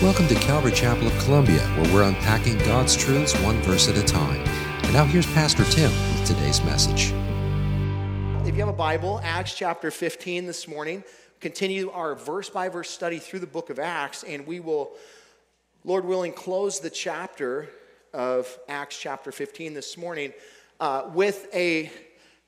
Welcome to Calvary Chapel of Columbia, where we're unpacking God's truths one verse at a time. And now here's Pastor Tim with today's message. If you have a Bible, Acts chapter 15 this morning, continue our verse by verse study through the book of Acts, and we will, Lord willing, close the chapter of Acts chapter 15 this morning uh, with a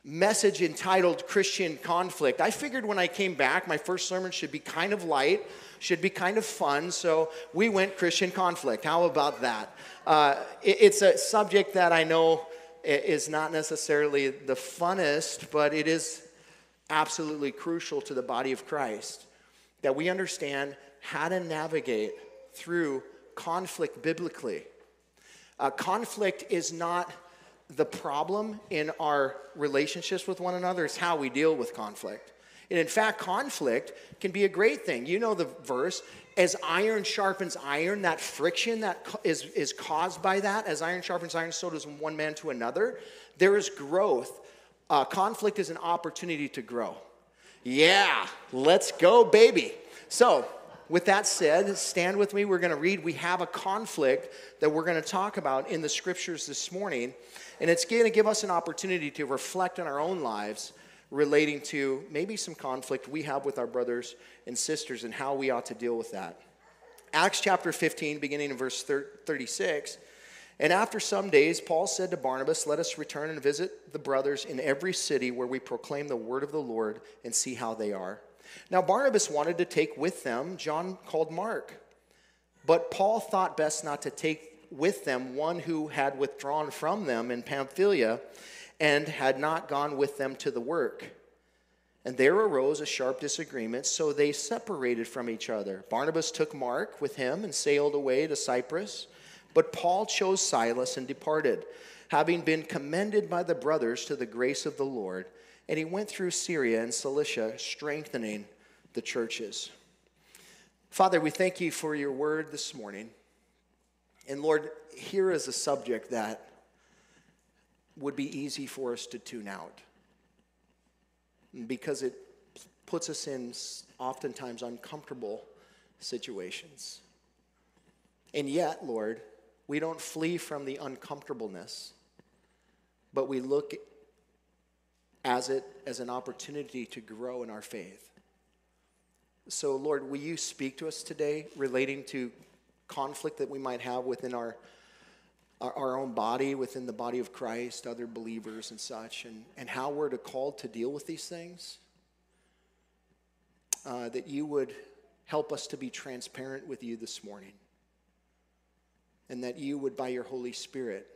message entitled Christian Conflict. I figured when I came back, my first sermon should be kind of light should be kind of fun. So we went Christian conflict. How about that? Uh, it, it's a subject that I know is not necessarily the funnest, but it is absolutely crucial to the body of Christ that we understand how to navigate through conflict biblically. Uh, conflict is not the problem in our relationships with one another, it's how we deal with conflict. And in fact, conflict can be a great thing. You know the verse, as iron sharpens iron, that friction that is, is caused by that, as iron sharpens iron, so does one man to another. There is growth. Uh, conflict is an opportunity to grow. Yeah, let's go, baby. So, with that said, stand with me. We're going to read. We have a conflict that we're going to talk about in the scriptures this morning. And it's going to give us an opportunity to reflect on our own lives relating to maybe some conflict we have with our brothers and sisters and how we ought to deal with that. Acts chapter 15, beginning in verse 36. And after some days, Paul said to Barnabas, Let us return and visit the brothers in every city where we proclaim the word of the Lord and see how they are. Now, Barnabas wanted to take with them John called Mark. But Paul thought best not to take with them one who had withdrawn from them in Pamphylia and had not gone with them to the work. And there arose a sharp disagreement, so they separated from each other. Barnabas took Mark with him and sailed away to Cyprus, but Paul chose Silas and departed, having been commended by the brothers to the grace of the Lord. And he went through Syria and Cilicia, strengthening the churches. Father, we thank you for your word this morning. And Lord, here is a subject that would be easy for us to tune out because it puts us in oftentimes uncomfortable situations. And yet, Lord, we don't flee from the uncomfortableness, but we look as it as an opportunity to grow in our faith. So, Lord, will you speak to us today relating to conflict that we might have within our our, our own body within the body of Christ, other believers and such, and, and how we're to called to deal with these things. Uh, that you would help us to be transparent with you this morning. And that you would, by your Holy Spirit,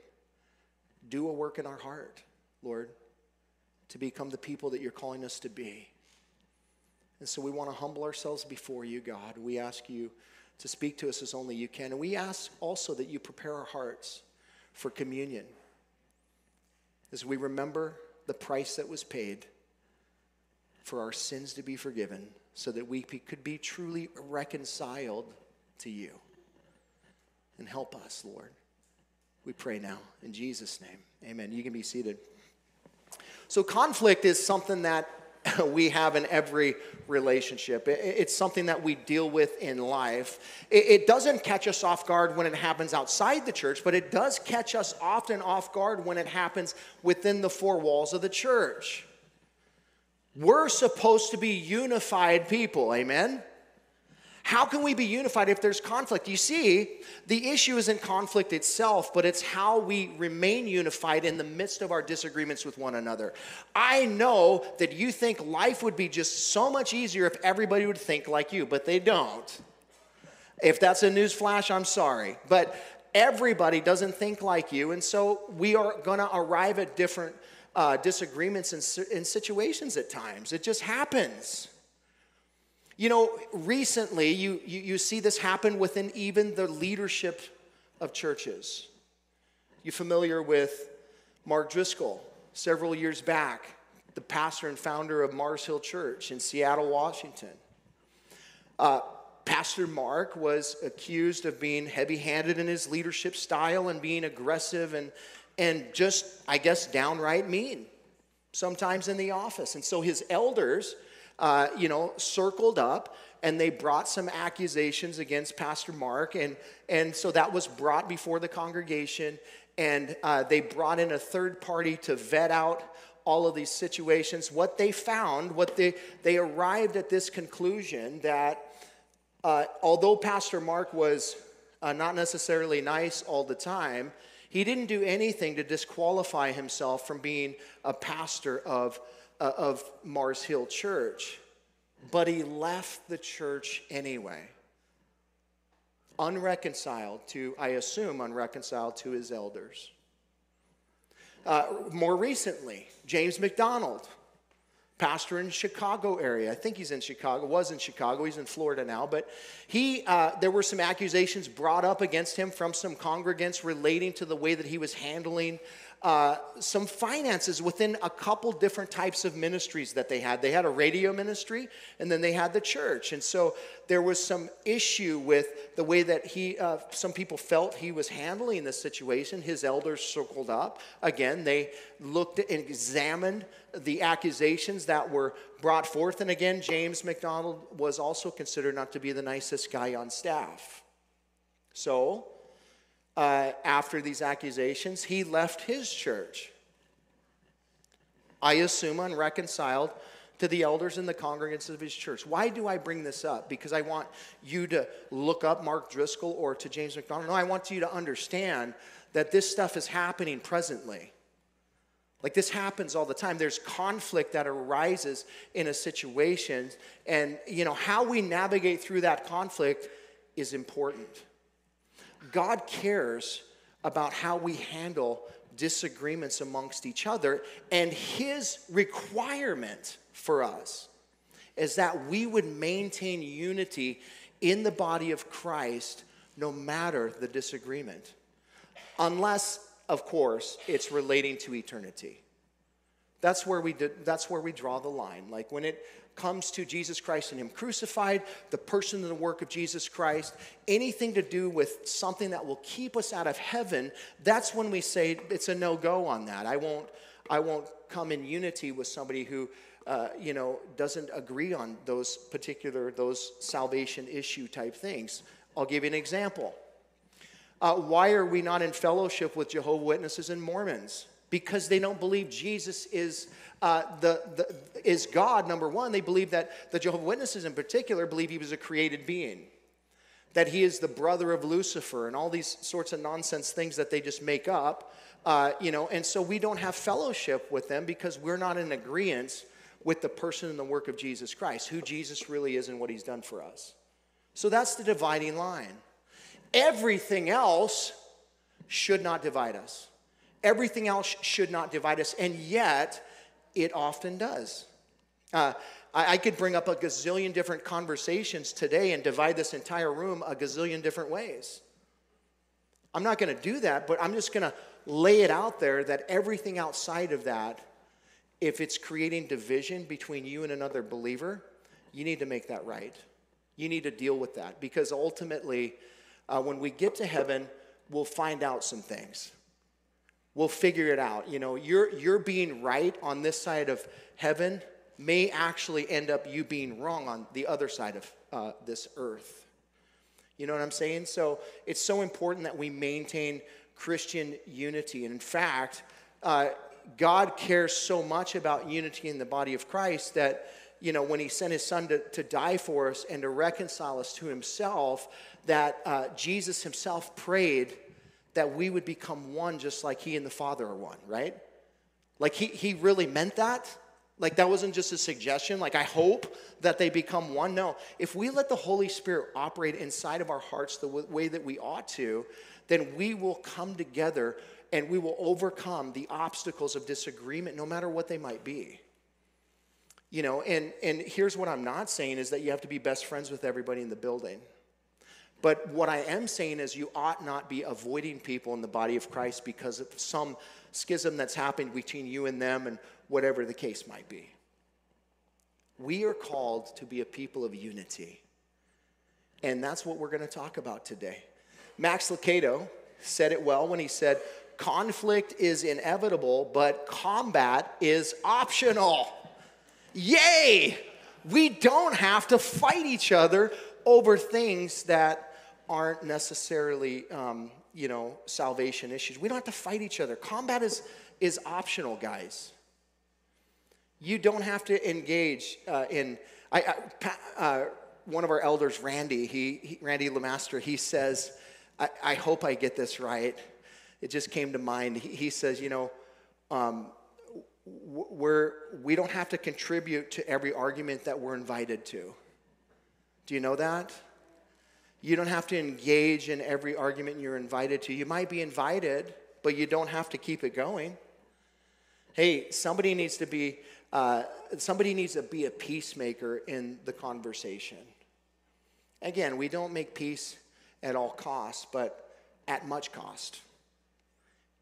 do a work in our heart, Lord, to become the people that you're calling us to be. And so we want to humble ourselves before you, God. We ask you to speak to us as only you can. And we ask also that you prepare our hearts for communion as we remember the price that was paid for our sins to be forgiven so that we could be truly reconciled to you. And help us, Lord. We pray now in Jesus' name. Amen. You can be seated. So, conflict is something that we have in every relationship. It's something that we deal with in life. It doesn't catch us off guard when it happens outside the church, but it does catch us often off guard when it happens within the four walls of the church. We're supposed to be unified people, amen? How can we be unified if there's conflict? You see, the issue isn't conflict itself, but it's how we remain unified in the midst of our disagreements with one another. I know that you think life would be just so much easier if everybody would think like you, but they don't. If that's a news flash, I'm sorry. But everybody doesn't think like you, and so we are going to arrive at different uh, disagreements in, in situations at times. It just happens. You know, recently you, you, you, see this happen within even the leadership of churches. You familiar with Mark Driscoll? Several years back, the pastor and founder of Mars Hill Church in Seattle, Washington. Uh, pastor Mark was accused of being heavy handed in his leadership style and being aggressive and, and just, I guess, downright mean, sometimes in the office. And so his elders uh, you know, circled up and they brought some accusations against Pastor Mark. And, and so that was brought before the congregation. And uh, they brought in a third party to vet out all of these situations. What they found, what they, they arrived at this conclusion that uh, although Pastor Mark was uh, not necessarily nice all the time, he didn't do anything to disqualify himself from being a pastor of, uh, of Mars Hill Church. But he left the church anyway. Unreconciled to, I assume, unreconciled to his elders. Uh, more recently, James MacDonald, pastor in Chicago area. I think he's in Chicago, was in Chicago. He's in Florida now. But he, uh, there were some accusations brought up against him from some congregants relating to the way that he was handling uh, some finances within a couple different types of ministries that they had. They had a radio ministry, and then they had the church. And so there was some issue with the way that he, uh, some people felt he was handling the situation. His elders circled up. Again, they looked and examined the accusations that were brought forth. And again, James MacDonald was also considered not to be the nicest guy on staff. So, uh, after these accusations, he left his church. I assume unreconciled to the elders and the congregants of his church. Why do I bring this up? Because I want you to look up Mark Driscoll or to James MacDonald. No, I want you to understand that this stuff is happening presently. Like this happens all the time. There's conflict that arises in a situation, and you know how we navigate through that conflict is important. God cares about how we handle disagreements amongst each other, and His requirement for us is that we would maintain unity in the body of Christ no matter the disagreement. Unless, of course, it's relating to eternity. That's where we, that's where we draw the line. Like when it comes to Jesus Christ and Him crucified, the person and the work of Jesus Christ, anything to do with something that will keep us out of heaven, that's when we say it's a no go on that. I won't, I won't come in unity with somebody who. Uh, you know, doesn't agree on those particular, those salvation issue type things. I'll give you an example. Uh, why are we not in fellowship with Jehovah Witnesses and Mormons? Because they don't believe Jesus is uh, the, the, is God, number one. They believe that the Jehovah Witnesses in particular believe he was a created being, that he is the brother of Lucifer, and all these sorts of nonsense things that they just make up. Uh, you know, and so we don't have fellowship with them because we're not in agreement with the person and the work of Jesus Christ, who Jesus really is and what he's done for us. So that's the dividing line. Everything else should not divide us. Everything else should not divide us. And yet, it often does. Uh, I, I could bring up a gazillion different conversations today and divide this entire room a gazillion different ways. I'm not going to do that, but I'm just going to lay it out there that everything outside of that, if it's creating division between you and another believer, you need to make that right. You need to deal with that because ultimately, uh, when we get to heaven, we'll find out some things we'll figure it out. You know, you're, you're being right on this side of heaven may actually end up you being wrong on the other side of uh, this earth. You know what I'm saying? So it's so important that we maintain Christian unity. And in fact, uh, God cares so much about unity in the body of Christ that, you know, when He sent His Son to, to die for us and to reconcile us to Himself, that uh, Jesus Himself prayed that we would become one just like he and the Father are one, right? Like he, he really meant that. Like that wasn't just a suggestion. Like I hope that they become one. No, if we let the Holy Spirit operate inside of our hearts the w- way that we ought to, then we will come together and we will overcome the obstacles of disagreement, no matter what they might be. You know, and, and here's what I'm not saying is that you have to be best friends with everybody in the building. But what I am saying is, you ought not be avoiding people in the body of Christ because of some schism that's happened between you and them and whatever the case might be. We are called to be a people of unity. And that's what we're going to talk about today. Max Lucado said it well when he said, Conflict is inevitable, but combat is optional. Yay! We don't have to fight each other over things that aren't necessarily, um, you know, salvation issues. We don't have to fight each other. Combat is, is optional, guys. You don't have to engage uh, in. I, I uh, one of our elders, Randy, he, he Randy Lemaster, he says, I, I, hope I get this right. It just came to mind. He, he says, you know, um, we're, we don't have to contribute to every argument that we're invited to. Do you know that? You don't have to engage in every argument you're invited to. You might be invited, but you don't have to keep it going. Hey, somebody needs to be uh, somebody needs to be a peacemaker in the conversation. Again, we don't make peace at all costs, but at much cost.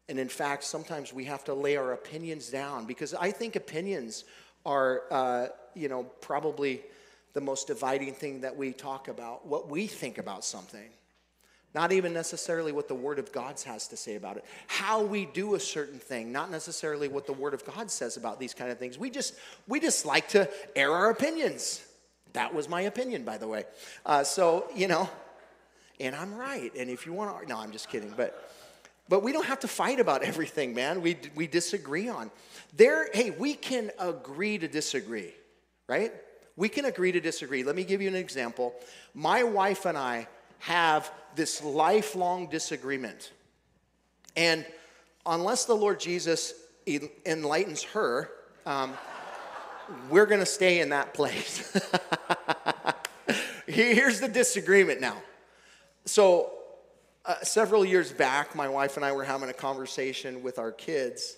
And in fact, sometimes we have to lay our opinions down because I think opinions are, uh, you know, probably the most dividing thing that we talk about, what we think about something. Not even necessarily what the Word of God has to say about it. How we do a certain thing, not necessarily what the Word of God says about these kind of things. We just, we just like to air our opinions. That was my opinion, by the way. Uh, so, you know, and I'm right. And if you want to, no, I'm just kidding. But, but we don't have to fight about everything, man. We, we disagree on. There, hey, we can agree to disagree, right? We can agree to disagree. Let me give you an example. My wife and I have this lifelong disagreement. And unless the Lord Jesus enlightens her, um, we're going to stay in that place. Here's the disagreement now. So, uh, several years back, my wife and I were having a conversation with our kids,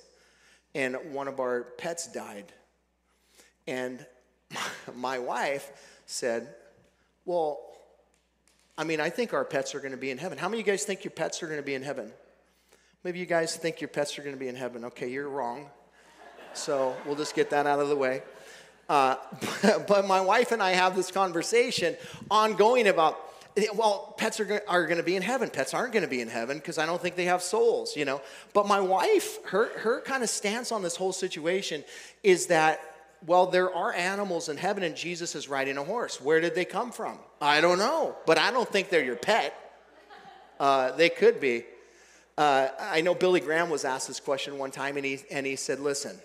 and one of our pets died. And my wife said, Well, I mean, I think our pets are going to be in heaven. How many of you guys think your pets are going to be in heaven? Maybe you guys think your pets are going to be in heaven. Okay, you're wrong. So we'll just get that out of the way. Uh, but my wife and I have this conversation ongoing about, well, pets are, are going to be in heaven. Pets aren't going to be in heaven because I don't think they have souls, you know. But my wife, her, her kind of stance on this whole situation is that well, there are animals in heaven and Jesus is riding a horse. Where did they come from? I don't know, but I don't think they're your pet. Uh, they could be. Uh, I know Billy Graham was asked this question one time and he, and he said, Listen,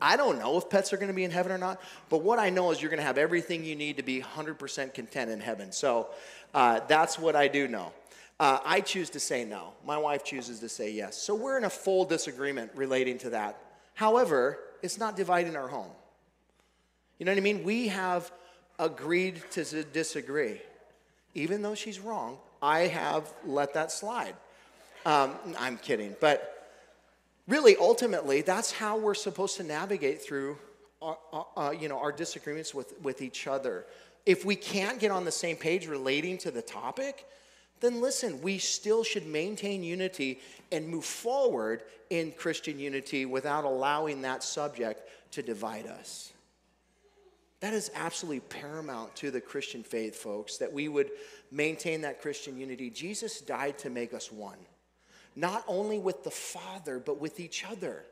I don't know if pets are going to be in heaven or not, but what I know is you're going to have everything you need to be 100% content in heaven. So uh, that's what I do know. Uh, I choose to say no. My wife chooses to say yes. So we're in a full disagreement relating to that. However, it's not dividing our home. You know what I mean? We have agreed to disagree. Even though she's wrong, I have let that slide. Um, I'm kidding. But really, ultimately, that's how we're supposed to navigate through our, uh, uh, you know, our disagreements with, with each other. If we can't get on the same page relating to the topic, then listen, we still should maintain unity and move forward in Christian unity without allowing that subject to divide us. That is absolutely paramount to the Christian faith, folks, that we would maintain that Christian unity. Jesus died to make us one, not only with the Father, but with each other.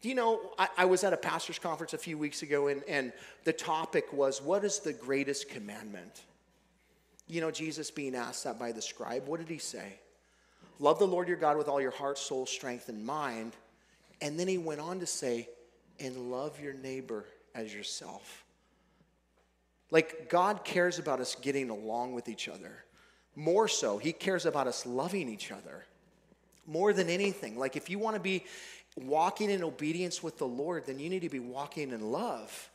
Do you know, I, I was at a pastor's conference a few weeks ago, and, and the topic was what is the greatest commandment? You know, Jesus being asked that by the scribe, what did he say? Love the Lord your God with all your heart, soul, strength, and mind. And then he went on to say, and love your neighbor as yourself. Like God cares about us getting along with each other. More so, he cares about us loving each other. More than anything. Like if you want to be walking in obedience with the Lord, then you need to be walking in love.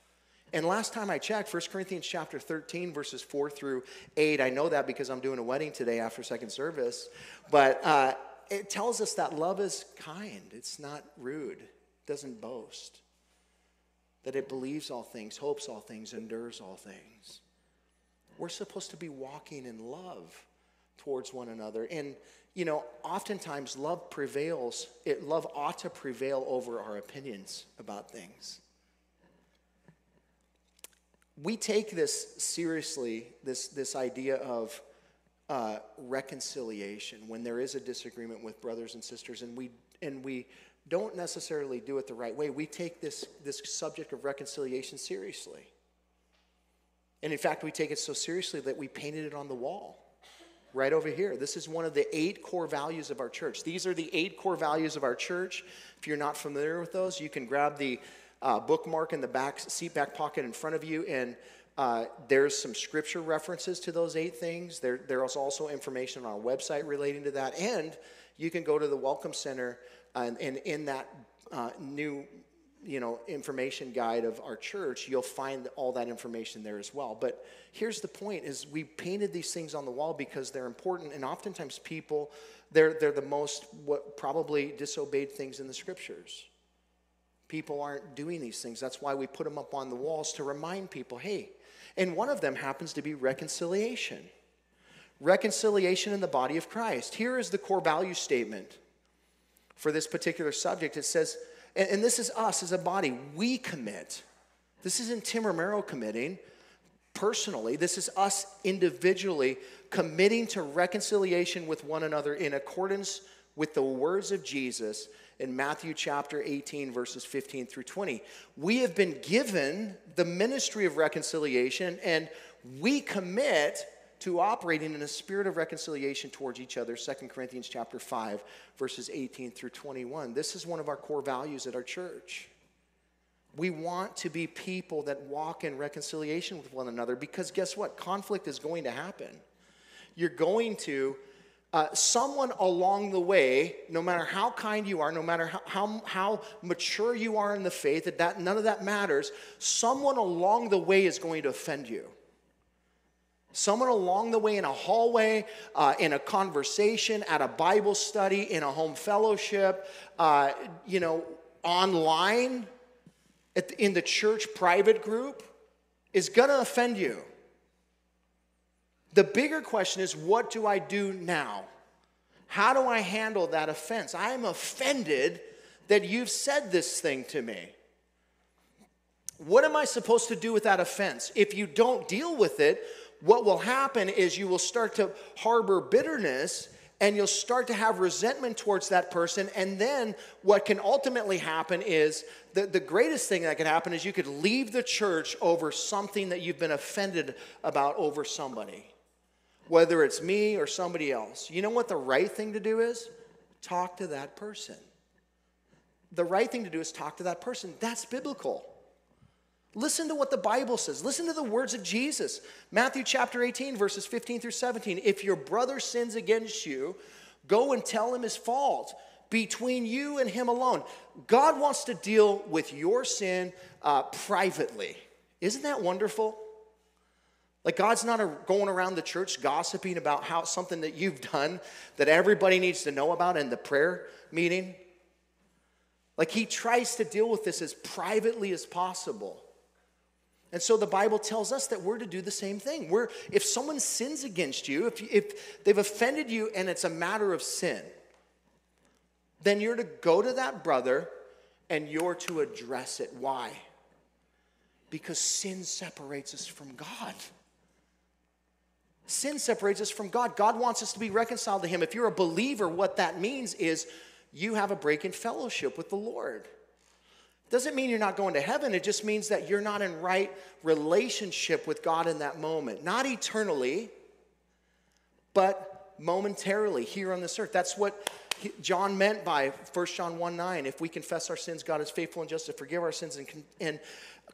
And last time I checked, 1 Corinthians chapter 13, verses 4 through 8, I know that because I'm doing a wedding today after second service, but uh, it tells us that love is kind, it's not rude, it doesn't boast, that it believes all things, hopes all things, endures all things. We're supposed to be walking in love towards one another. And, you know, oftentimes love prevails, it, love ought to prevail over our opinions about things we take this seriously, this, this idea of uh, reconciliation when there is a disagreement with brothers and sisters, and we, and we don't necessarily do it the right way. We take this, this subject of reconciliation seriously. And in fact, we take it so seriously that we painted it on the wall right over here. This is one of the eight core values of our church. These are the eight core values of our church. If you're not familiar with those, you can grab the uh, bookmark in the back seat back pocket in front of you, and uh, there's some scripture references to those eight things. There, there's also information on our website relating to that, and you can go to the Welcome Center, and, and in that uh, new you know information guide of our church you'll find all that information there as well. But here's the point is we painted these things on the wall because they're important and oftentimes people they're, they're the most what probably disobeyed things in the scriptures people aren't doing these things that's why we put them up on the walls to remind people hey and one of them happens to be reconciliation reconciliation in the body of christ here is the core value statement for this particular subject it says and, and this is us as a body. We commit. This isn't Tim Romero committing personally. This is us individually committing to reconciliation with one another in accordance with the words of Jesus in Matthew chapter 18, verses 15 through 20. We have been given the ministry of reconciliation, and we commit to operating in a spirit of reconciliation towards each other 2 corinthians chapter 5 verses 18 through 21 this is one of our core values at our church. We want to be people that walk in reconciliation with one another because guess what? Conflict is going to happen. You're going to uh, someone along the way, no matter how kind you are, no matter how, how, how, mature you are in the faith, that, that none of that matters, someone along the way is going to offend you. Someone along the way in a hallway, uh, in a conversation, at a Bible study, in a home fellowship, uh, you know, online, the, in the church private group, is going to offend you. The bigger question is what do I do now? How do I handle that offense? I am offended that you've said this thing to me. What am I supposed to do with that offense? If you don't deal with it, what will happen is you will start to harbor bitterness and you'll start to have resentment towards that person. And then what can ultimately happen is the, the greatest thing that could happen is you could leave the church over something that you've been offended about over somebody, whether it's me or somebody else. You know what the right thing to do is? Talk to that person. The right thing to do is talk to that person. That's biblical. Listen to what the Bible says. Listen to the words of Jesus. Matthew chapter 18, verses 15 through 17. If your brother sins against you, go and tell him his fault between you and him alone. God wants to deal with your sin uh, privately. Isn't that wonderful? Like God's not a, going around the church gossiping about how something that you've done that everybody needs to know about in the prayer meeting. Like he tries to deal with this as privately as possible. And so the Bible tells us that we're to do the same thing. We're, if someone sins against you, if, if they've offended you and it's a matter of sin, then you're to go to that brother and you're to address it. Why? Because sin separates us from God. Sin separates us from God. God wants us to be reconciled to Him. If you're a believer, what that means is you have a break in fellowship with the Lord. Doesn't mean you're not going to heaven. It just means that you're not in right relationship with God in that moment. Not eternally, but momentarily here on this earth. That's what John meant by 1 John 1 9. If we confess our sins, God is faithful and just to forgive our sins and, and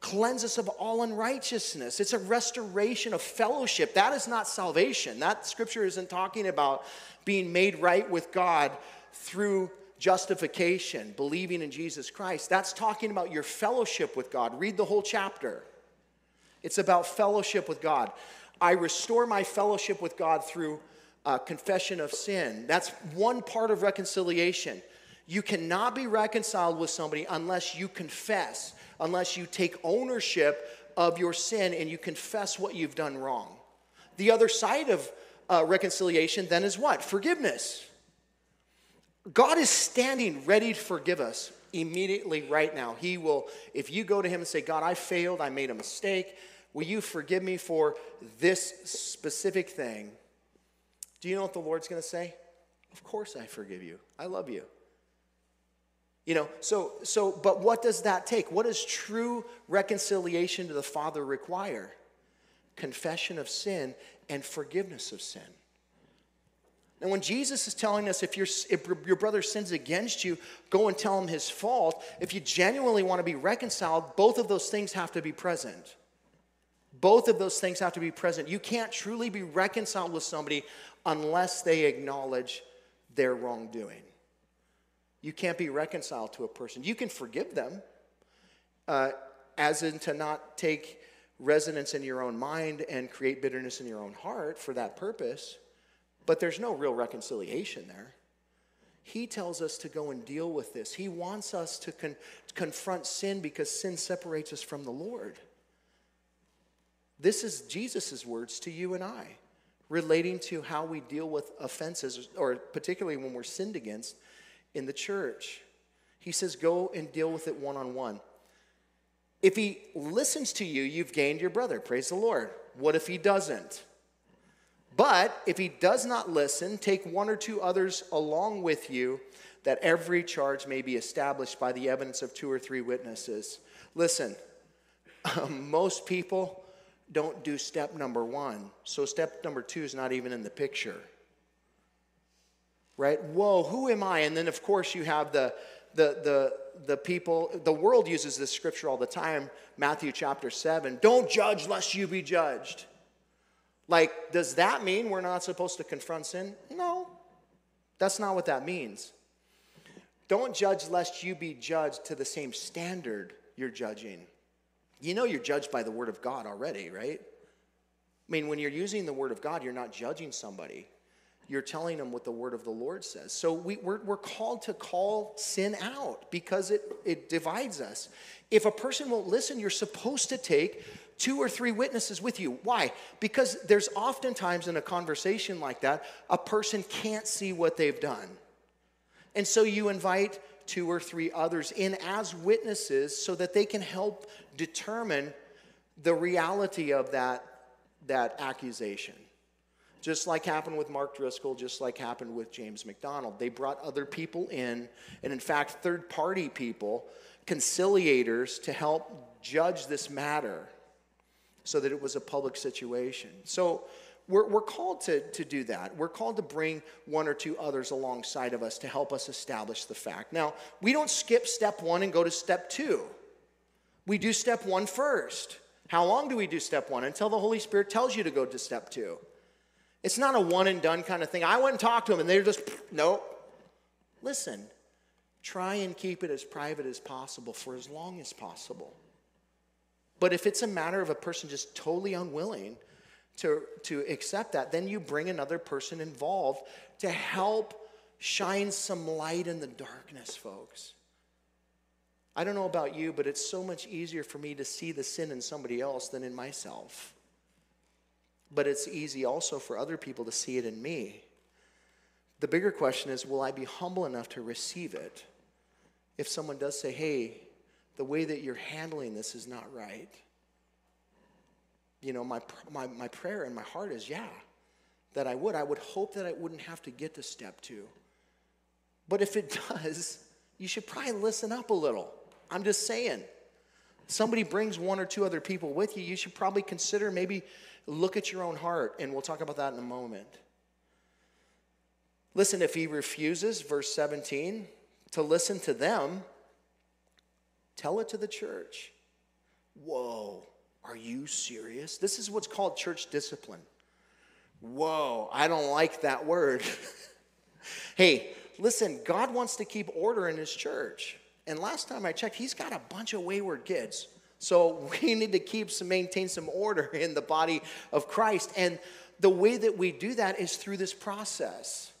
cleanse us of all unrighteousness. It's a restoration of fellowship. That is not salvation. That scripture isn't talking about being made right with God through justification, believing in Jesus Christ, that's talking about your fellowship with God. Read the whole chapter. It's about fellowship with God. I restore my fellowship with God through uh, confession of sin. That's one part of reconciliation. You cannot be reconciled with somebody unless you confess, unless you take ownership of your sin and you confess what you've done wrong. The other side of uh, reconciliation then is what? Forgiveness. God is standing ready to forgive us immediately right now. He will, if you go to Him and say, God, I failed, I made a mistake, will you forgive me for this specific thing? Do you know what the Lord's going to say? Of course I forgive you. I love you. You know, so so but what does that take? What does true reconciliation to the Father require? Confession of sin and forgiveness of sin. And when Jesus is telling us if, if your brother sins against you, go and tell him his fault, if you genuinely want to be reconciled, both of those things have to be present. Both of those things have to be present. You can't truly be reconciled with somebody unless they acknowledge their wrongdoing. You can't be reconciled to a person. You can forgive them, uh, as in to not take resonance in your own mind and create bitterness in your own heart for that purpose, but there's no real reconciliation there. He tells us to go and deal with this. He wants us to, con- confront sin because sin separates us from the Lord. This is Jesus' words to you and I, relating to how we deal with offenses, or particularly when we're sinned against in the church. He says, Go and deal with it one on one. If he listens to you, you've gained your brother. Praise the Lord. What if he doesn't? But if he does not listen, take one or two others along with you, that every charge may be established by the evidence of two or three witnesses. Listen, most people don't do step number one. So step number two is not even in the picture. Right? Whoa, who am I? And then, of course, you have the, the, the, the people, the world uses this scripture all the time, Matthew chapter 7. Don't judge lest you be judged. Like, does that mean we're not supposed to confront sin? No, that's not what that means. Don't judge lest you be judged to the same standard you're judging. You know you're judged by the Word of God already, right? I mean, when you're using the Word of God, you're not judging somebody. You're telling them what the Word of the Lord says. So we, we're, we're called to call sin out because it, it divides us. If a person won't listen, you're supposed to take two or three witnesses with you. Why? Because there's oftentimes in a conversation like that, a person can't see what they've done. And so you invite two or three others in as witnesses so that they can help determine the reality of that, that accusation. Just like happened with Mark Driscoll, just like happened with James MacDonald. They brought other people in, and in fact, third party people, conciliators, to help judge this matter so that it was a public situation. So we're, we're called to, to do that. We're called to bring one or two others alongside of us to help us establish the fact. Now, we don't skip step one and go to step two. We do step one first. How long do we do step one? Until the Holy Spirit tells you to go to step two. It's not a one and done kind of thing. I went and talked to them and they're just, nope. Listen, try and keep it as private as possible for as long as possible. But if it's a matter of a person just totally unwilling to, to accept that, then you bring another person involved to help shine some light in the darkness, folks. I don't know about you, but it's so much easier for me to see the sin in somebody else than in myself. But it's easy also for other people to see it in me. The bigger question is will I be humble enough to receive it? If someone does say, hey, the way that you're handling this is not right. You know, my, my, my prayer and my heart is, yeah, that I would. I would hope that I wouldn't have to get to step two. But if it does, you should probably listen up a little. I'm just saying. Somebody brings one or two other people with you, you should probably consider maybe look at your own heart, and we'll talk about that in a moment. Listen, if he refuses, verse 17, to listen to them, Tell it to the church. Whoa, are you serious? This is what's called church discipline. Whoa, I don't like that word. hey, listen, God wants to keep order in his church. And last time I checked, he's got a bunch of wayward kids. So we need to keep some maintain some order in the body of Christ. And the way that we do that is through this process.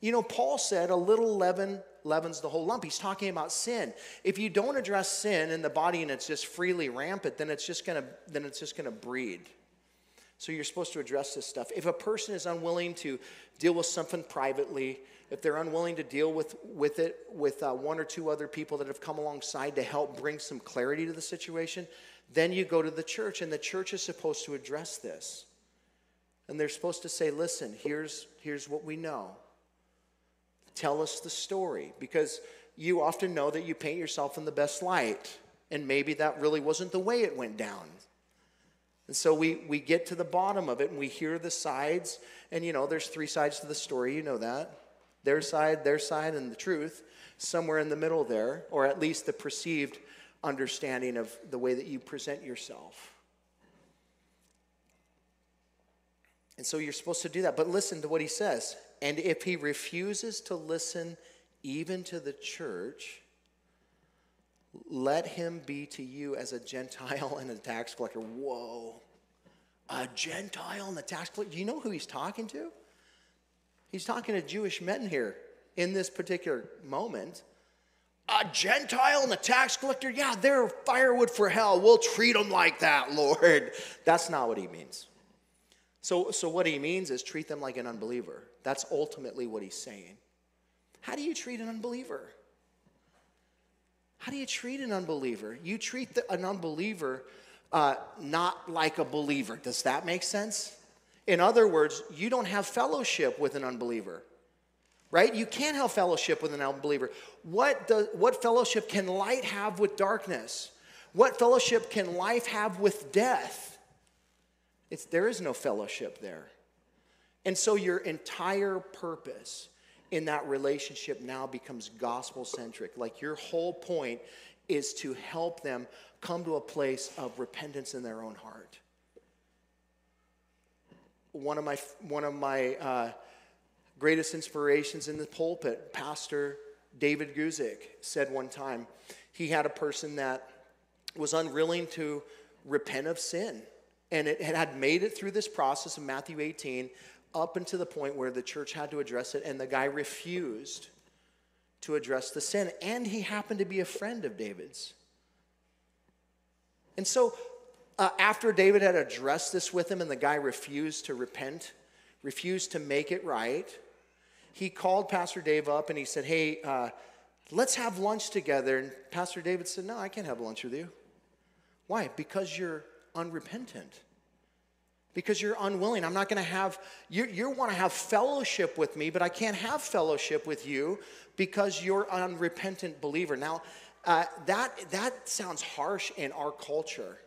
You know, Paul said, a little leaven leavens the whole lump. He's talking about sin. If you don't address sin in the body and it's just freely rampant, then it's just gonna then it's just gonna breed. So you're supposed to address this stuff. If a person is unwilling to deal with something privately, if they're unwilling to deal with, with it with uh, one or two other people that have come alongside to help bring some clarity to the situation, then you go to the church, and the church is supposed to address this. And they're supposed to say, listen, here's, here's what we know tell us the story. Because you often know that you paint yourself in the best light. And maybe that really wasn't the way it went down. And so we, we get to the bottom of it and we hear the sides. And you know, there's three sides to the story, you know that. Their side, their side, and the truth, somewhere in the middle there, or at least the perceived understanding of the way that you present yourself. And so you're supposed to do that. But listen to what he says. And if he refuses to listen even to the church, let him be to you as a Gentile and a tax collector. Whoa. A Gentile and a tax collector? Do you know who he's talking to? He's talking to Jewish men here in this particular moment. A Gentile and a tax collector? Yeah, they're firewood for hell. We'll treat them like that, Lord. That's not what he means. So, so what he means is treat them like an unbeliever. That's ultimately what he's saying. How do you treat an unbeliever? How do you treat an unbeliever? You treat the, an unbeliever uh, not like a believer. Does that make sense? In other words, you don't have fellowship with an unbeliever, right? You can't have fellowship with an unbeliever. What, does, what fellowship can light have with darkness? What fellowship can life have with death? It's, there is no fellowship there. And so your entire purpose in that relationship now becomes gospel centric. Like your whole point is to help them come to a place of repentance in their own heart. One of my, one of my uh, greatest inspirations in the pulpit, Pastor David Guzik, said one time he had a person that was unwilling to repent of sin and it had made it through this process of Matthew 18 up until the point where the church had to address it, and the guy refused to address the sin. And he happened to be a friend of David's. And so, uh, after David had addressed this with him, and the guy refused to repent, refused to make it right, he called Pastor Dave up and he said, Hey, uh, let's have lunch together. And Pastor David said, No, I can't have lunch with you. Why? Because you're unrepentant because you're unwilling. I'm not going to have, you, you want to have fellowship with me, but I can't have fellowship with you because you're an unrepentant believer. Now, uh, that, that sounds harsh in our culture.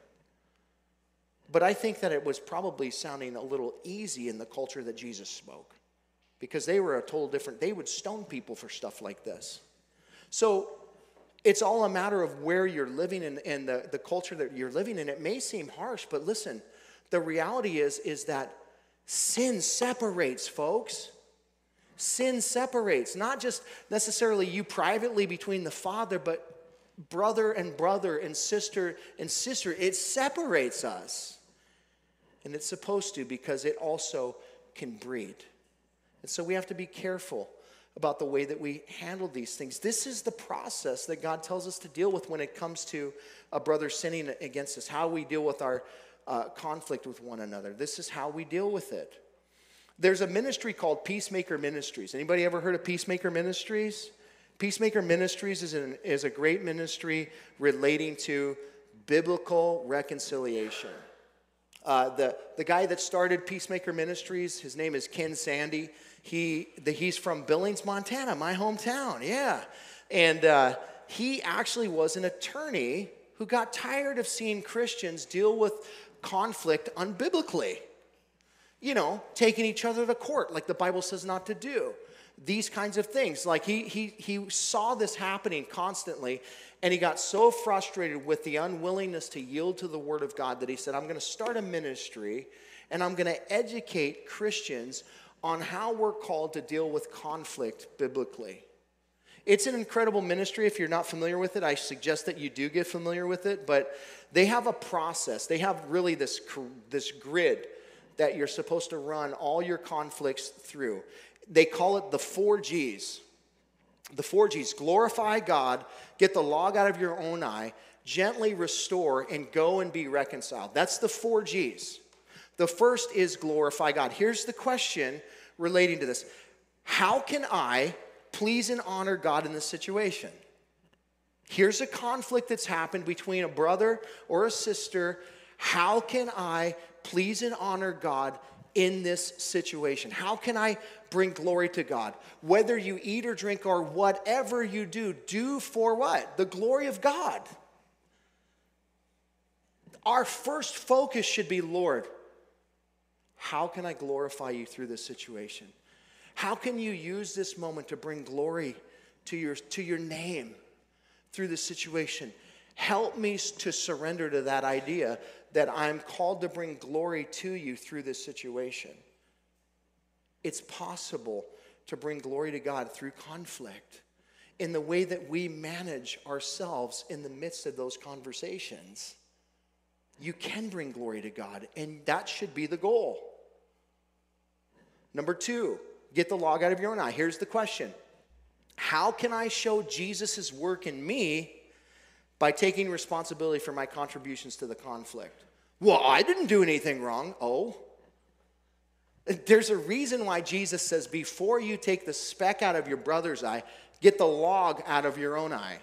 But I think that it was probably sounding a little easy in the culture that Jesus spoke because they were a total different, they would stone people for stuff like this. So it's all a matter of where you're living and, and the, the culture that you're living in. It may seem harsh, but listen, the reality is, is that sin separates, folks. Sin separates, not just necessarily you privately between the Father, but brother and brother and sister and sister. It separates us. And it's supposed to because it also can breed. And so we have to be careful about the way that we handle these things. This is the process that God tells us to deal with when it comes to a brother sinning against us, how we deal with our uh, conflict with one another. This is how we deal with it. There's a ministry called Peacemaker Ministries. Anybody ever heard of Peacemaker Ministries? Peacemaker Ministries is, an, is a great ministry relating to biblical reconciliation. Uh, the, the guy that started Peacemaker Ministries, his name is Ken Sande. He, the, he's from Billings, Montana, my hometown, yeah. And uh, he actually was an attorney who got tired of seeing Christians deal with conflict unbiblically. You know, taking each other to court like the Bible says not to do. These kinds of things. Like he, he, he saw this happening constantly, and he got so frustrated with the unwillingness to yield to the Word of God that he said, I'm going to start a ministry and I'm going to educate Christians on how we're called to deal with conflict biblically. It's an incredible ministry. If you're not familiar with it, I suggest that you do get familiar with it. But they have a process, they have really this, this grid that you're supposed to run all your conflicts through. They call it the four G's. The four G's glorify God, get the log out of your own eye, gently restore, and go and be reconciled. That's the four G's. The first is glorify God. Here's the question relating to this How can I please and honor God in this situation. Here's a conflict that's happened between a brother or a sister. How can I please and honor God in this situation? How can I bring glory to God? Whether you eat or drink or whatever you do, do for what? The glory of God. Our first focus should be Lord, how can I glorify you through this situation? How can you use this moment to bring glory to your, to your name through this situation? Help me to surrender to that idea that I'm called to bring glory to you through this situation. It's possible to bring glory to God through conflict in the way that we manage ourselves in the midst of those conversations. You can bring glory to God, and that should be the goal. Number two, get the log out of your own eye. Here's the question How can I show Jesus' work in me by taking responsibility for my contributions to the conflict? Well, I didn't do anything wrong. Oh. There's a reason why Jesus says, before you take the speck out of your brother's eye, get the log out of your own eye.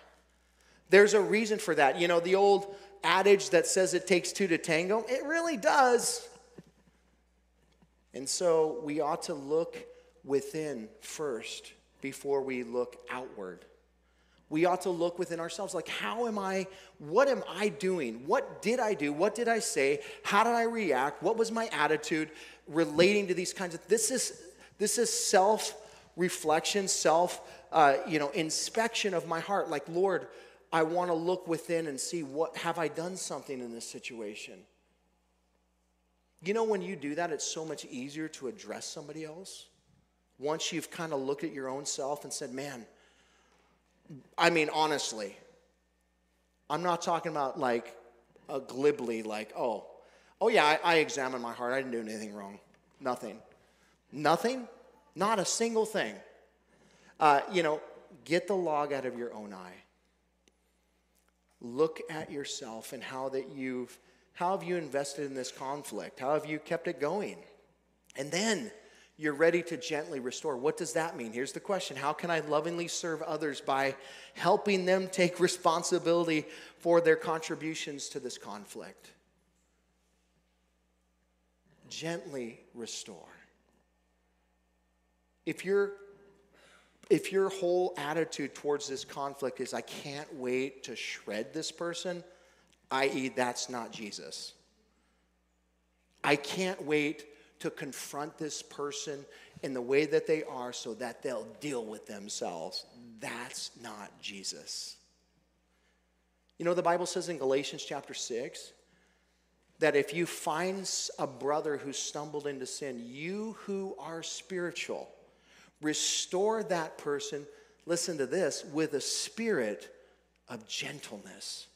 There's a reason for that. You know, the old adage that says it takes two to tango, it really does. And so we ought to look within first before we look outward. We ought to look within ourselves like, how am I, what am I doing? What did I do? What did I say? How did I react? What was my attitude relating to these kinds of, this is, this is self reflection, self, uh, you know, inspection of my heart. Like, Lord, I want to look within and see what, have I done something in this situation? You know, when you do that, it's so much easier to address somebody else. Once you've kind of looked at your own self and said, man, I mean, honestly, I'm not talking about like a glibly, like, oh, oh yeah, I, I examined my heart. I didn't do anything wrong. Nothing. Nothing? Not a single thing. Uh, you know, get the log out of your own eye. Look at yourself and how that you've how have you invested in this conflict? How have you kept it going? And then you're ready to gently restore. What does that mean? Here's the question How can I lovingly serve others by helping them take responsibility for their contributions to this conflict? Gently restore. If your if your whole attitude towards this conflict is I can't wait to shred this person, i.e., that's not Jesus. I can't wait to confront this person in the way that they are so that they'll deal with themselves. That's not Jesus. You know, the Bible says in Galatians chapter 6 that if you find a brother who stumbled into sin, you who are spiritual, restore that person, listen to this, with a spirit of gentleness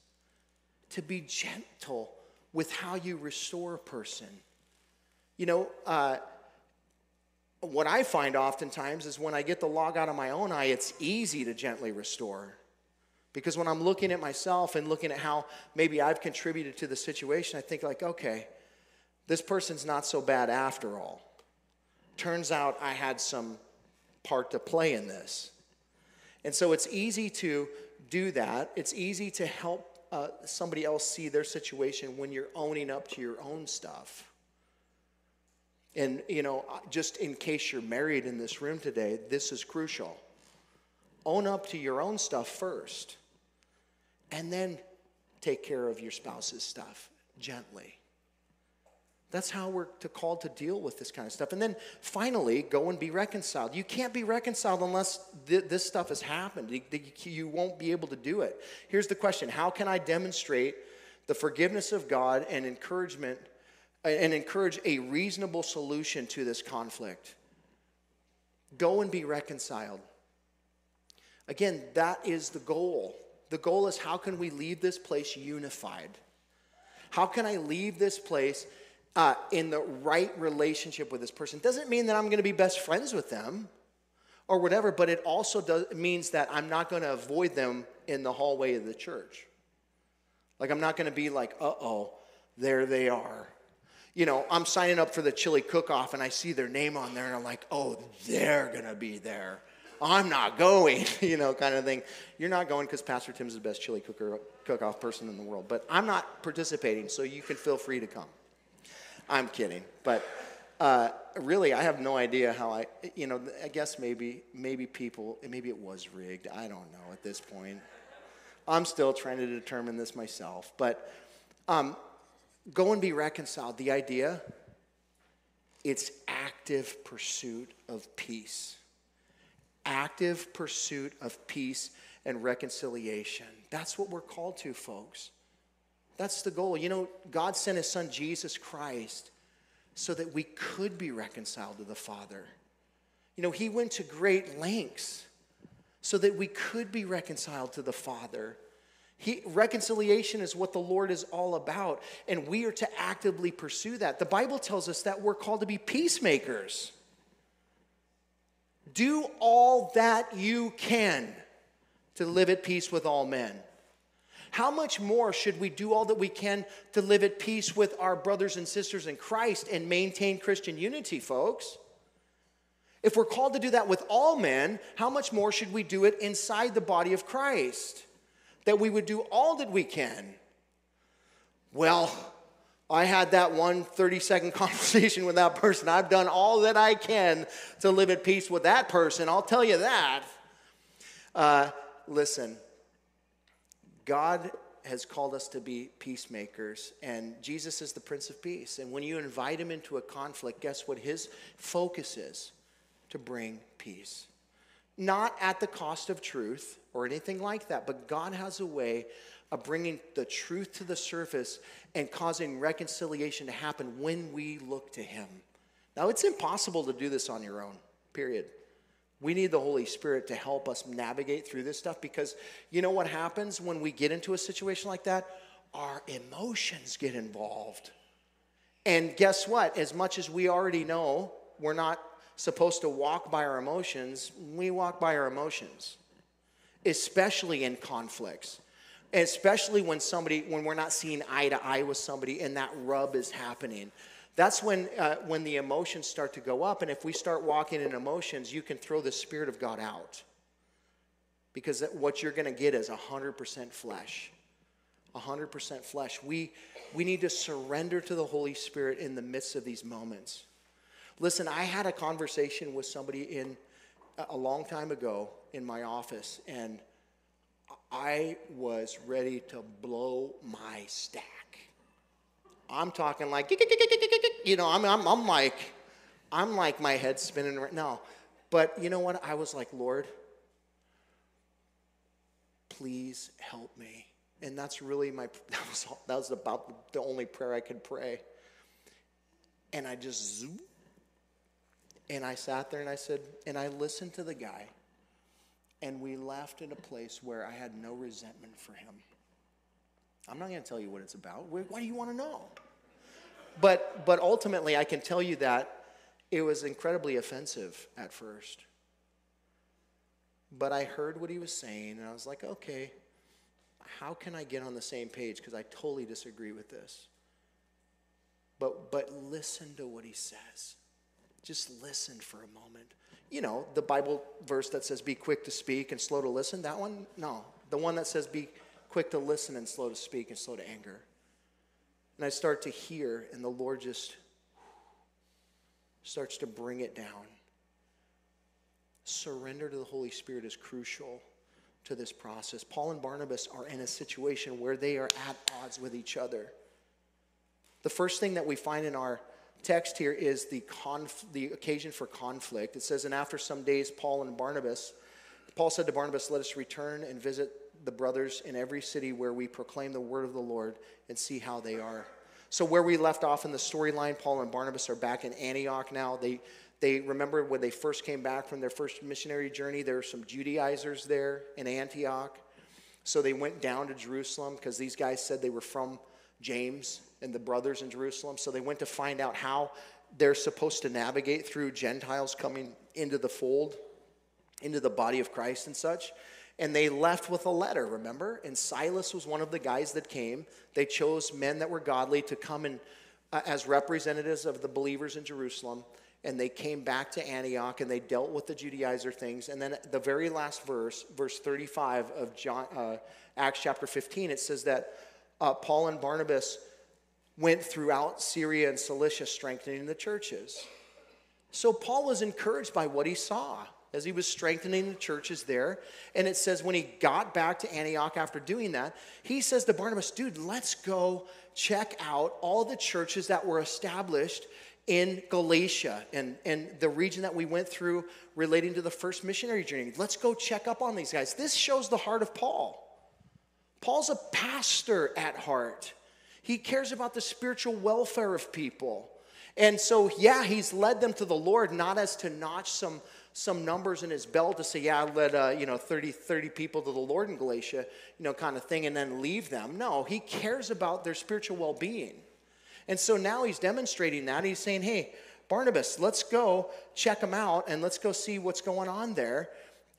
to be gentle with how you restore a person. You know, uh, what I find oftentimes is when I get the log out of my own eye, it's easy to gently restore. Because when I'm looking at myself and looking at how maybe I've contributed to the situation, I think, like, okay, this person's not so bad after all. Turns out I had some part to play in this. And so it's easy to do that. It's easy to help uh, somebody else see their situation when you're owning up to your own stuff. And, you know, just in case you're married in this room today, this is crucial. Own up to your own stuff first, and then take care of your spouse's stuff gently. That's how we're to, called to deal with this kind of stuff. And then finally, go and be reconciled. You can't be reconciled unless th- this stuff has happened. You won't be able to do it. Here's the question How can I demonstrate the forgiveness of God and encouragement and encourage a reasonable solution to this conflict? Go and be reconciled. Again, that is the goal. The goal is how can we leave this place unified? How can I leave this place uh, in the right relationship with this person. Doesn't mean that I'm going to be best friends with them or whatever, but it also does, means that I'm not going to avoid them in the hallway of the church. Like, I'm not going to be like, uh oh, there they are. You know, I'm signing up for the chili cook off and I see their name on there and I'm like, oh, they're going to be there. I'm not going, you know, kind of thing. You're not going because Pastor Tim's the best chili cooker, cook off person in the world, but I'm not participating, so you can feel free to come. I'm kidding. But Uh, really, I have no idea how I, you know, I guess maybe, maybe people, maybe it was rigged. I don't know at this point. I'm still trying to determine this myself. But um, go and be reconciled. The idea, it's active pursuit of peace. Active pursuit of peace and reconciliation. That's what we're called to, folks. That's the goal. You know, God sent his son Jesus Christ so that we could be reconciled to the Father. You know, he went to great lengths so that we could be reconciled to the Father. He, reconciliation is what the Lord is all about, and we are to actively pursue that. The Bible tells us that we're called to be peacemakers. Do all that you can to live at peace with all men. How much more should we do all that we can to live at peace with our brothers and sisters in Christ and maintain Christian unity, folks? If we're called to do that with all men, how much more should we do it inside the body of Christ? That we would do all that we can. Well, I had that one 30 second conversation with that person. I've done all that I can to live at peace with that person. I'll tell you that. Uh, listen, God has called us to be peacemakers, and Jesus is the Prince of Peace. And when you invite him into a conflict, guess what his focus is? To bring peace. Not at the cost of truth or anything like that, but God has a way of bringing the truth to the surface and causing reconciliation to happen when we look to him. Now, it's impossible to do this on your own, period. We need the Holy Spirit to help us navigate through this stuff because you know what happens when we get into a situation like that? Our emotions get involved. And guess what? As much as we already know we're not supposed to walk by our emotions, we walk by our emotions, especially in conflicts. Especially when somebody, when we're not seeing eye to eye with somebody and that rub is happening. That's when, uh, when the emotions start to go up. And if we start walking in emotions, you can throw the Spirit of God out. Because what you're going to get is 100% flesh. 100% flesh. We, we need to surrender to the Holy Spirit in the midst of these moments. Listen, I had a conversation with somebody in a long time ago in my office, and I was ready to blow my stack. I'm talking like, you know, I'm, I'm, I'm like, I'm like my head spinning right now. But you know what? I was like, Lord, please help me. And that's really my, that was, that was about the only prayer I could pray. And I just zoom. And I sat there and I said, and I listened to the guy. And we left in a place where I had no resentment for him. I'm not going to tell you what it's about. Why do you want to know? But, but ultimately, I can tell you that it was incredibly offensive at first. But I heard what he was saying, and I was like, okay, how can I get on the same page? Because I totally disagree with this. But, but listen to what he says. Just listen for a moment. You know, the Bible verse that says, be quick to speak and slow to listen, that one? No. The one that says, be quick to listen and slow to speak and slow to anger. And I start to hear, and the Lord just starts to bring it down. Surrender to the Holy Spirit is crucial to this process. Paul and Barnabas are in a situation where they are at odds with each other. The first thing that we find in our text here is the, conf- the occasion for conflict. It says, And after some days, Paul and Barnabas, Paul said to Barnabas, Let us return and visit the brothers in every city where we proclaim the word of the Lord and see how they are. So, where we left off in the storyline, Paul and Barnabas are back in Antioch now. They, they remember when they first came back from their first missionary journey, there were some Judaizers there in Antioch. So, they went down to Jerusalem because these guys said they were from James and the brothers in Jerusalem. So, they went to find out how they're supposed to navigate through Gentiles coming into the fold, into the body of Christ and such and they left with a letter, remember? And Silas was one of the guys that came. They chose men that were godly to come and uh, as representatives of the believers in Jerusalem, and they came back to Antioch and they dealt with the Judaizer things. And then the very last verse, verse 35 of John, uh, Acts chapter 15, it says that uh, Paul and Barnabas went throughout Syria and Cilicia, strengthening the churches. So Paul was encouraged by what he saw as he was strengthening the churches there. And it says when he got back to Antioch after doing that, he says to Barnabas, dude, let's go check out all the churches that were established in Galatia and, and the region that we went through relating to the first missionary journey. Let's go check up on these guys. This shows the heart of Paul. Paul's a pastor at heart. He cares about the spiritual welfare of people. And so, yeah, he's led them to the Lord, not as to notch some, some numbers in his belt to say, yeah, I led, uh, you know, 30, 30 people to the Lord in Galatia, you know, kind of thing, and then leave them. No, he cares about their spiritual well being. And so now he's demonstrating that. He's saying, hey, Barnabas, let's go check them out and let's go see what's going on there.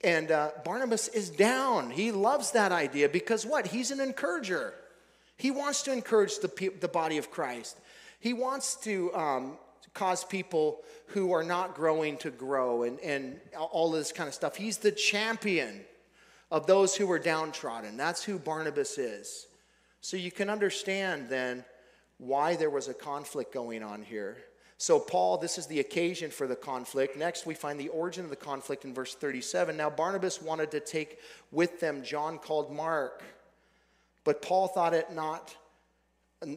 And uh, Barnabas is down. He loves that idea because what? He's an encourager. He wants to encourage the, the body of Christ. He wants to um, cause people who are not growing to grow and, and all this kind of stuff. He's the champion of those who are downtrodden. That's who Barnabas is. So you can understand then why there was a conflict going on here. So, Paul, this is the occasion for the conflict. Next, we find the origin of the conflict in verse 37. Now, Barnabas wanted to take with them John called Mark but Paul thought it not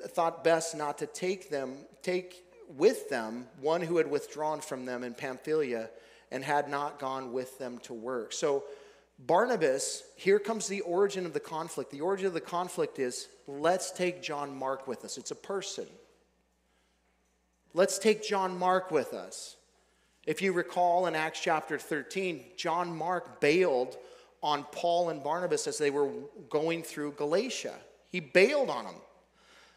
thought best not to take them take with them one who had withdrawn from them in Pamphylia and had not gone with them to work. So Barnabas, here comes the origin of the conflict. The origin of the conflict is let's take John Mark with us. It's a person. Let's take John Mark with us. If you recall in Acts chapter 13, John Mark bailed on Paul and Barnabas as they were going through Galatia. He bailed on them.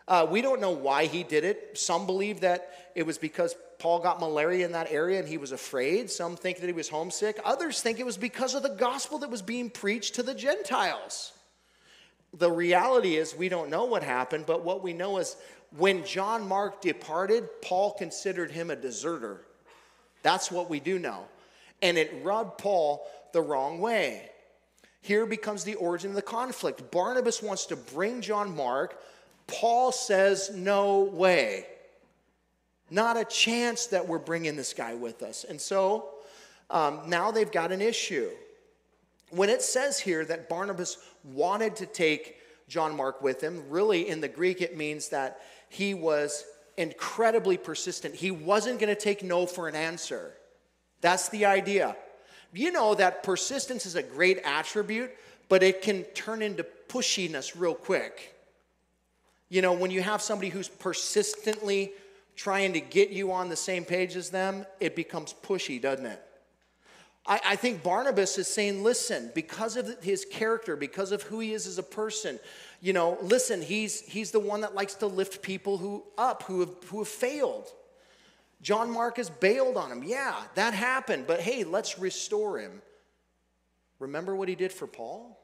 Uh, we don't know why he did it. Some believe that it was because Paul got malaria in that area and he was afraid. Some think that he was homesick. Others think it was because of the gospel that was being preached to the Gentiles. The reality is, we don't know what happened, but what we know is when John Mark departed, Paul considered him a deserter. That's what we do know. And it rubbed Paul the wrong way. Here becomes the origin of the conflict. Barnabas wants to bring John Mark. Paul says, No way. Not a chance that we're bringing this guy with us. And so um, now they've got an issue. When it says here that Barnabas wanted to take John Mark with him, really in the Greek it means that he was incredibly persistent. He wasn't going to take no for an answer. That's the idea you know that persistence is a great attribute, but it can turn into pushiness real quick. You know, when you have somebody who's persistently trying to get you on the same page as them, it becomes pushy, doesn't it? I, I, think Barnabas is saying, listen, because of his character, because of who he is as a person, you know, listen, he's, he's the one that likes to lift people who up, who have, who have failed. John Marcus bailed on him. Yeah, that happened, but hey, let's restore him. Remember what he did for Paul?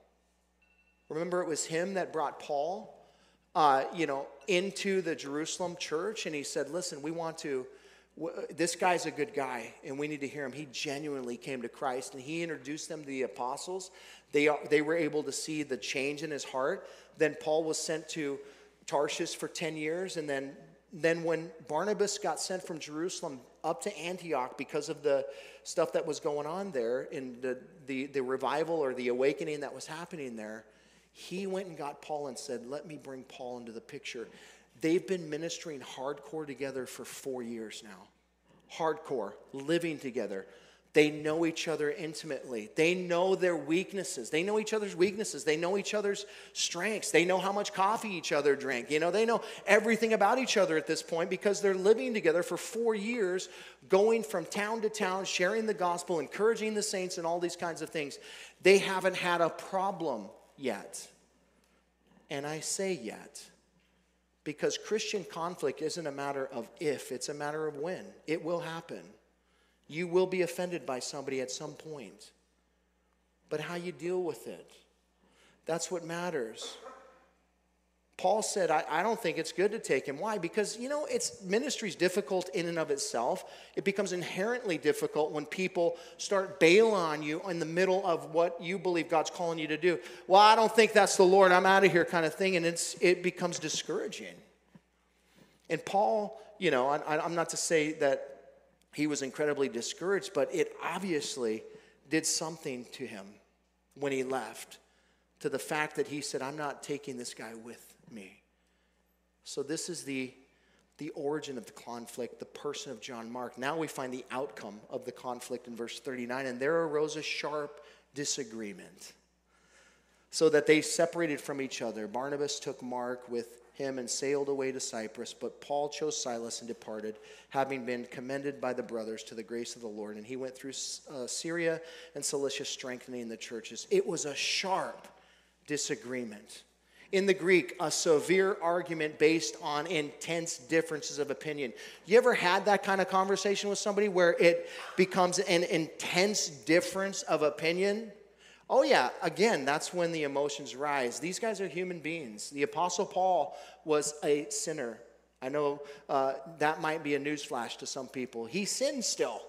Remember it was him that brought Paul, uh, you know, into the Jerusalem church, and he said, "Listen, we want to. This guy's a good guy, and we need to hear him." He genuinely came to Christ, and he introduced them to the apostles. They they were able to see the change in his heart. Then Paul was sent to Tarsus for ten years, and then then when Barnabas got sent from Jerusalem up to Antioch because of the stuff that was going on there in the, the, the revival or the awakening that was happening there, he went and got Paul and said, Let me bring Paul into the picture. They've been ministering hardcore together for four years now. Hardcore, living together, they know each other intimately. They know their weaknesses. They know each other's weaknesses. They know each other's strengths. They know how much coffee each other drink. You know, they know everything about each other at this point because they're living together for four years, going from town to town, sharing the gospel, encouraging the saints, and all these kinds of things. They haven't had a problem yet. And I say yet because Christian conflict isn't a matter of if, it's a matter of when. It will happen. You will be offended by somebody at some point. But how you deal with it, that's what matters. Paul said, I, I, don't think it's good to take him. Why? Because, you know, it's ministry's difficult in and of itself. It becomes inherently difficult when people start bail on you in the middle of what you believe God's calling you to do. Well, I don't think that's the Lord. I'm out of here kind of thing. And it's, it becomes discouraging. And Paul, you know, I, I'm not to say that he was incredibly discouraged, but it obviously did something to him when he left to the fact that he said, I'm not taking this guy with me. So, this is the, the origin of the conflict, the person of John Mark. Now we find the outcome of the conflict in verse 39, and there arose a sharp disagreement. So that they separated from each other. Barnabas took Mark with him and sailed away to Cyprus. But Paul chose Silas and departed, having been commended by the brothers to the grace of the Lord. And he went through uh, Syria and Cilicia, strengthening the churches. It was a sharp disagreement. In the Greek, a severe argument based on intense differences of opinion. You ever had that kind of conversation with somebody where it becomes an intense difference of opinion? Oh, yeah, again, that's when the emotions rise. These guys are human beings. The Apostle Paul was a sinner. I know uh, that might be a newsflash to some people. He sinned still.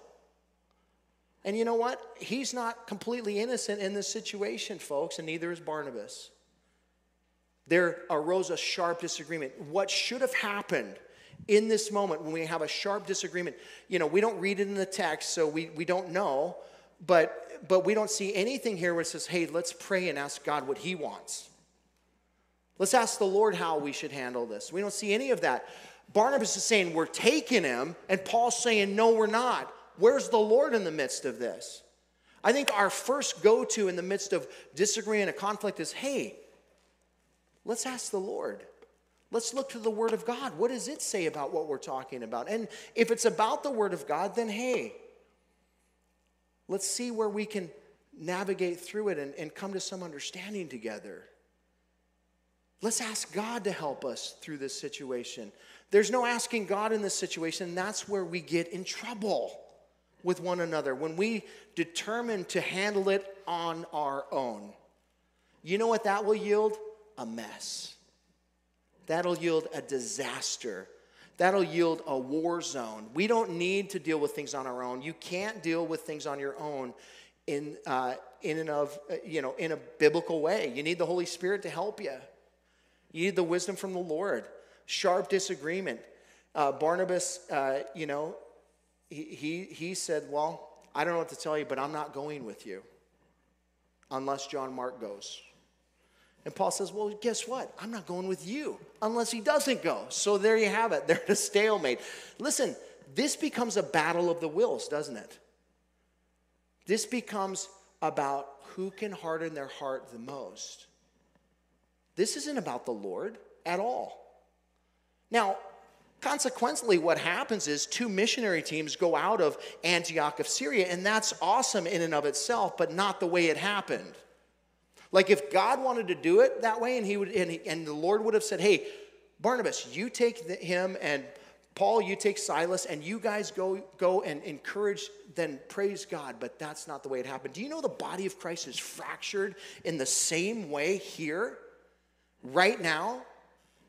And you know what? He's not completely innocent in this situation, folks, and neither is Barnabas. There arose a sharp disagreement. What should have happened in this moment when we have a sharp disagreement? You know, we don't read it in the text, so we, we don't know, but but we don't see anything here where it says, hey, let's pray and ask God what He wants. Let's ask the Lord how we should handle this. We don't see any of that. Barnabas is saying, we're taking him, and Paul's saying, no, we're not. Where's the Lord in the midst of this? I think our first go to in the midst of disagreeing and conflict is, hey, let's ask the Lord. Let's look to the Word of God. What does it say about what we're talking about? And if it's about the Word of God, then hey, Let's see where we can navigate through it and, and come to some understanding together. Let's ask God to help us through this situation. There's no asking God in this situation. That's where we get in trouble with one another when we determine to handle it on our own. You know what that will yield? A mess. That'll yield a disaster that'll yield a war zone. We don't need to deal with things on our own. You can't deal with things on your own in, uh, in and of, uh, you know, in a biblical way. You need the Holy Spirit to help you. You need the wisdom from the Lord. Sharp disagreement. Uh, Barnabas, uh, you know, he, he, he said, Well, I don't know what to tell you, but I'm not going with you unless John Mark goes. And Paul says, Well, guess what? I'm not going with you unless he doesn't go. So there you have it. They're at a stalemate. Listen, this becomes a battle of the wills, doesn't it? This becomes about who can harden their heart the most. This isn't about the Lord at all. Now, consequently, what happens is two missionary teams go out of Antioch of Syria, and that's awesome in and of itself, but not the way it happened. Like if God wanted to do it that way, and he would, and, he, and the Lord would have said, "Hey, Barnabas, you take the, him, and Paul, you take Silas, and you guys go go and encourage." Then praise God, but that's not the way it happened. Do you know the body of Christ is fractured in the same way here, right now?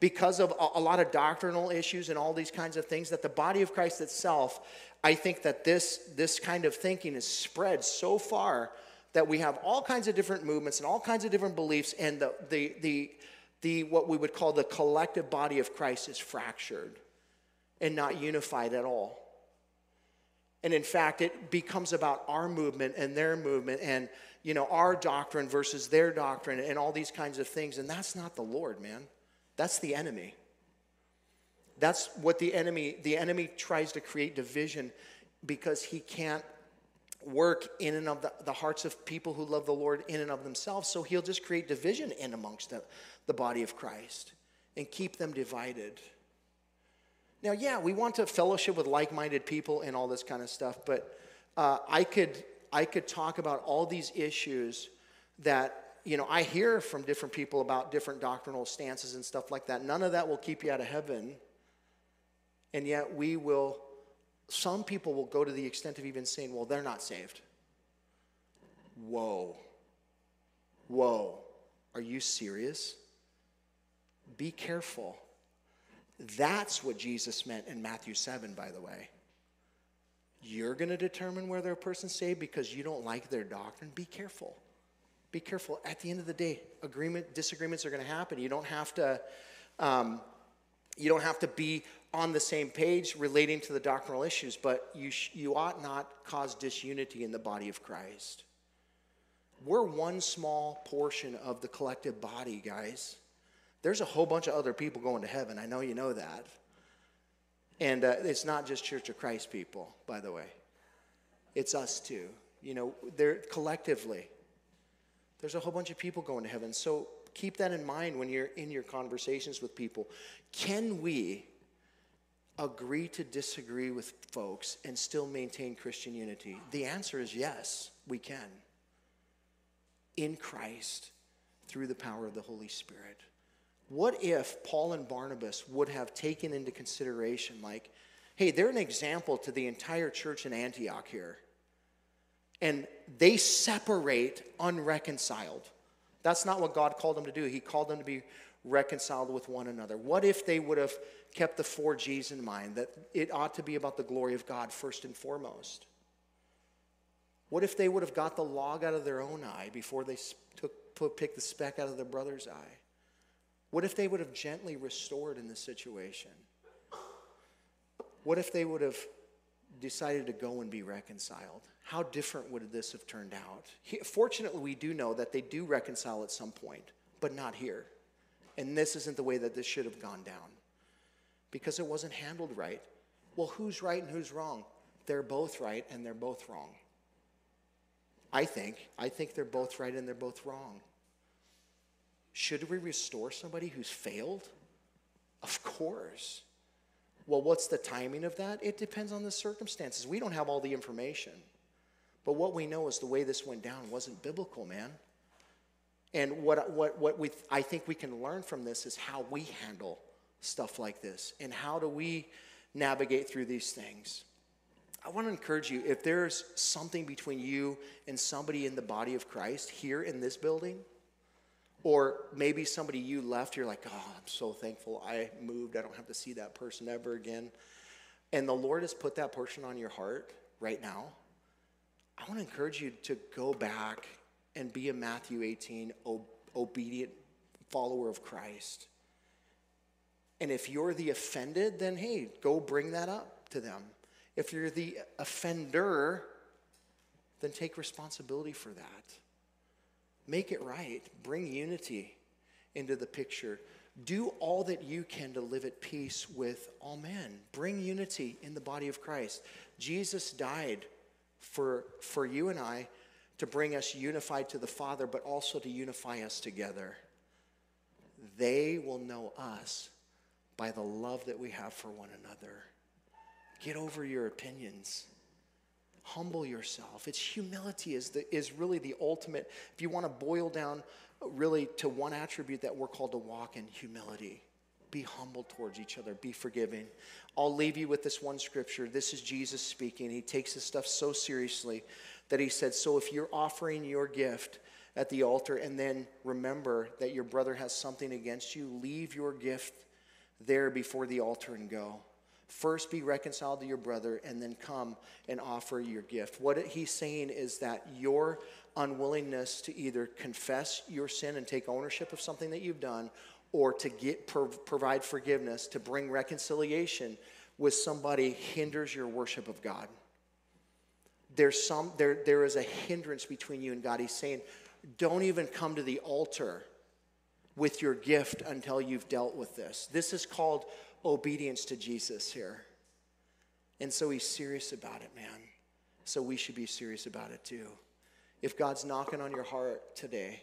because of a, lot of doctrinal issues and all these kinds of things that the body of christ itself i think that this this kind of thinking is spread so far that we have all kinds of different movements and all kinds of different beliefs, and the, the, the, the, what we would call the collective body of Christ is fractured and not unified at all. And in fact, it becomes about our movement and their movement and you know our doctrine versus their doctrine and all these kinds of things. And that's not the Lord, man. That's the enemy. That's what the enemy, the enemy tries to create division because he can't work in and of the, the hearts of people who love the Lord in and of themselves. So he'll just create division in amongst the, the body of Christ and keep them divided. Now, yeah, we want to fellowship with like minded people and all this kind of stuff, but uh, I, could, I could talk about all these issues that you know, I hear from different people about different doctrinal stances and stuff like that. None of that will keep you out of heaven. And yet we will some people will go to the extent of even saying, well, they're not saved. Whoa. Whoa. Are you serious? Be careful. That's what Jesus meant in Matthew 7, by the way. You're going to determine whether a person's saved because you don't like their doctrine. Be careful. Be careful. At the end of the day, agreement, disagreements are going to happen. You don't have to, um, you don't have to be on the same page relating to the doctrinal issues, but you, sh- you ought not cause disunity in the body of Christ. We're one small portion of the collective body, guys. There's a whole bunch of other people going to heaven. I know you know that. And uh, it's not just Church of Christ people, by the way. It's us too. You know, they're collectively. There's a whole bunch of people going to heaven. So keep that in mind when you're in your conversations with people. Can we agree to disagree with folks and still maintain Christian unity? The answer is yes, we can. In Christ, through the power of the Holy Spirit. What if Paul and Barnabas would have taken into consideration, like, hey, they're an example to the entire church in Antioch here, and they separate unreconciled? That's not what God called them to do. He called them to be reconciled with one another. What if they would have kept the four G's in mind that it ought to be about the glory of God first and foremost? What if they would have got the log out of their own eye before they took, put, picked the speck out of their brother's eye? What if they would have gently restored in the situation? What if they would have decided to go and be reconciled? How different would this have turned out? Fortunately, we do know that they do reconcile at some point, but not here. And this isn't the way that this should have gone down because it wasn't handled right. Well, who's right and who's wrong? They're both right and they're both wrong. I think. I think they're both right and they're both wrong. Should we restore somebody who's failed? Of course. Well, what's the timing of that? It depends on the circumstances. We don't have all the information. But what we know is the way this went down wasn't biblical, man. And what, what, what we, I think we can learn from this is how we handle stuff like this and how do we navigate through these things. I want to encourage you if there's something between you and somebody in the body of Christ here in this building, or maybe somebody you left, you're like, oh, I'm so thankful I moved. I don't have to see that person ever again. And the Lord has put that person on your heart right now. I want to encourage you to go back and be a Matthew 18 obedient follower of Christ. And if you're the offended, then hey, go bring that up to them. If you're the offender, then take responsibility for that. Make it right. Bring unity into the picture. Do all that you can to live at peace with all men. Bring unity in the body of Christ. Jesus died for, for you and I to bring us unified to the Father, but also to unify us together. They will know us by the love that we have for one another. Get over your opinions. Humble yourself. It's humility is, the, is really the ultimate. If you want to boil down really to one attribute that we're called to walk in humility. Be humble towards each other. Be forgiving. I'll leave you with this one scripture. This is Jesus speaking. He takes this stuff so seriously that he said, So if you're offering your gift at the altar and then remember that your brother has something against you, leave your gift there before the altar and go. First be reconciled to your brother and then come and offer your gift. What he's saying is that your unwillingness to either confess your sin and take ownership of something that you've done or to get provide forgiveness to bring reconciliation with somebody hinders your worship of God there's some there there is a hindrance between you and God. He's saying, don't even come to the altar with your gift until you've dealt with this. This is called obedience to Jesus here. And so he's serious about it, man. So we should be serious about it too. If God's knocking on your heart today,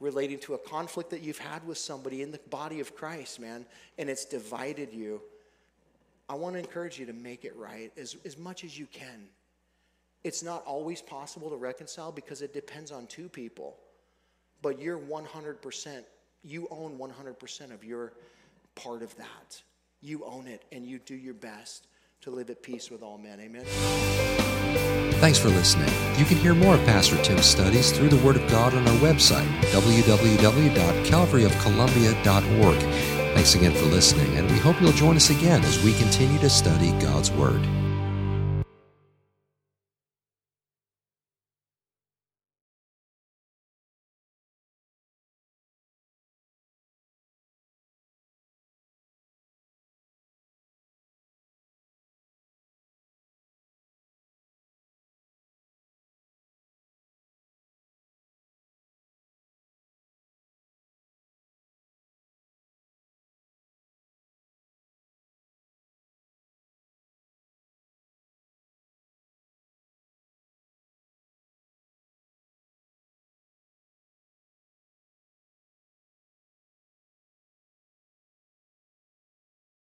relating to a conflict that you've had with somebody in the body of Christ, man, and it's divided you, I want to encourage you to make it right as, as much as you can. It's not always possible to reconcile because it depends on two people. But you're 100%, you own 100% of your part of that. You own it and you do your best to live at peace with all men. Amen. Thanks for listening. You can hear more of Pastor Tim's studies through the Word of God on our website, www.calvaryofcolumbia.org. Thanks again for listening, and we hope you'll join us again as we continue to study God's Word.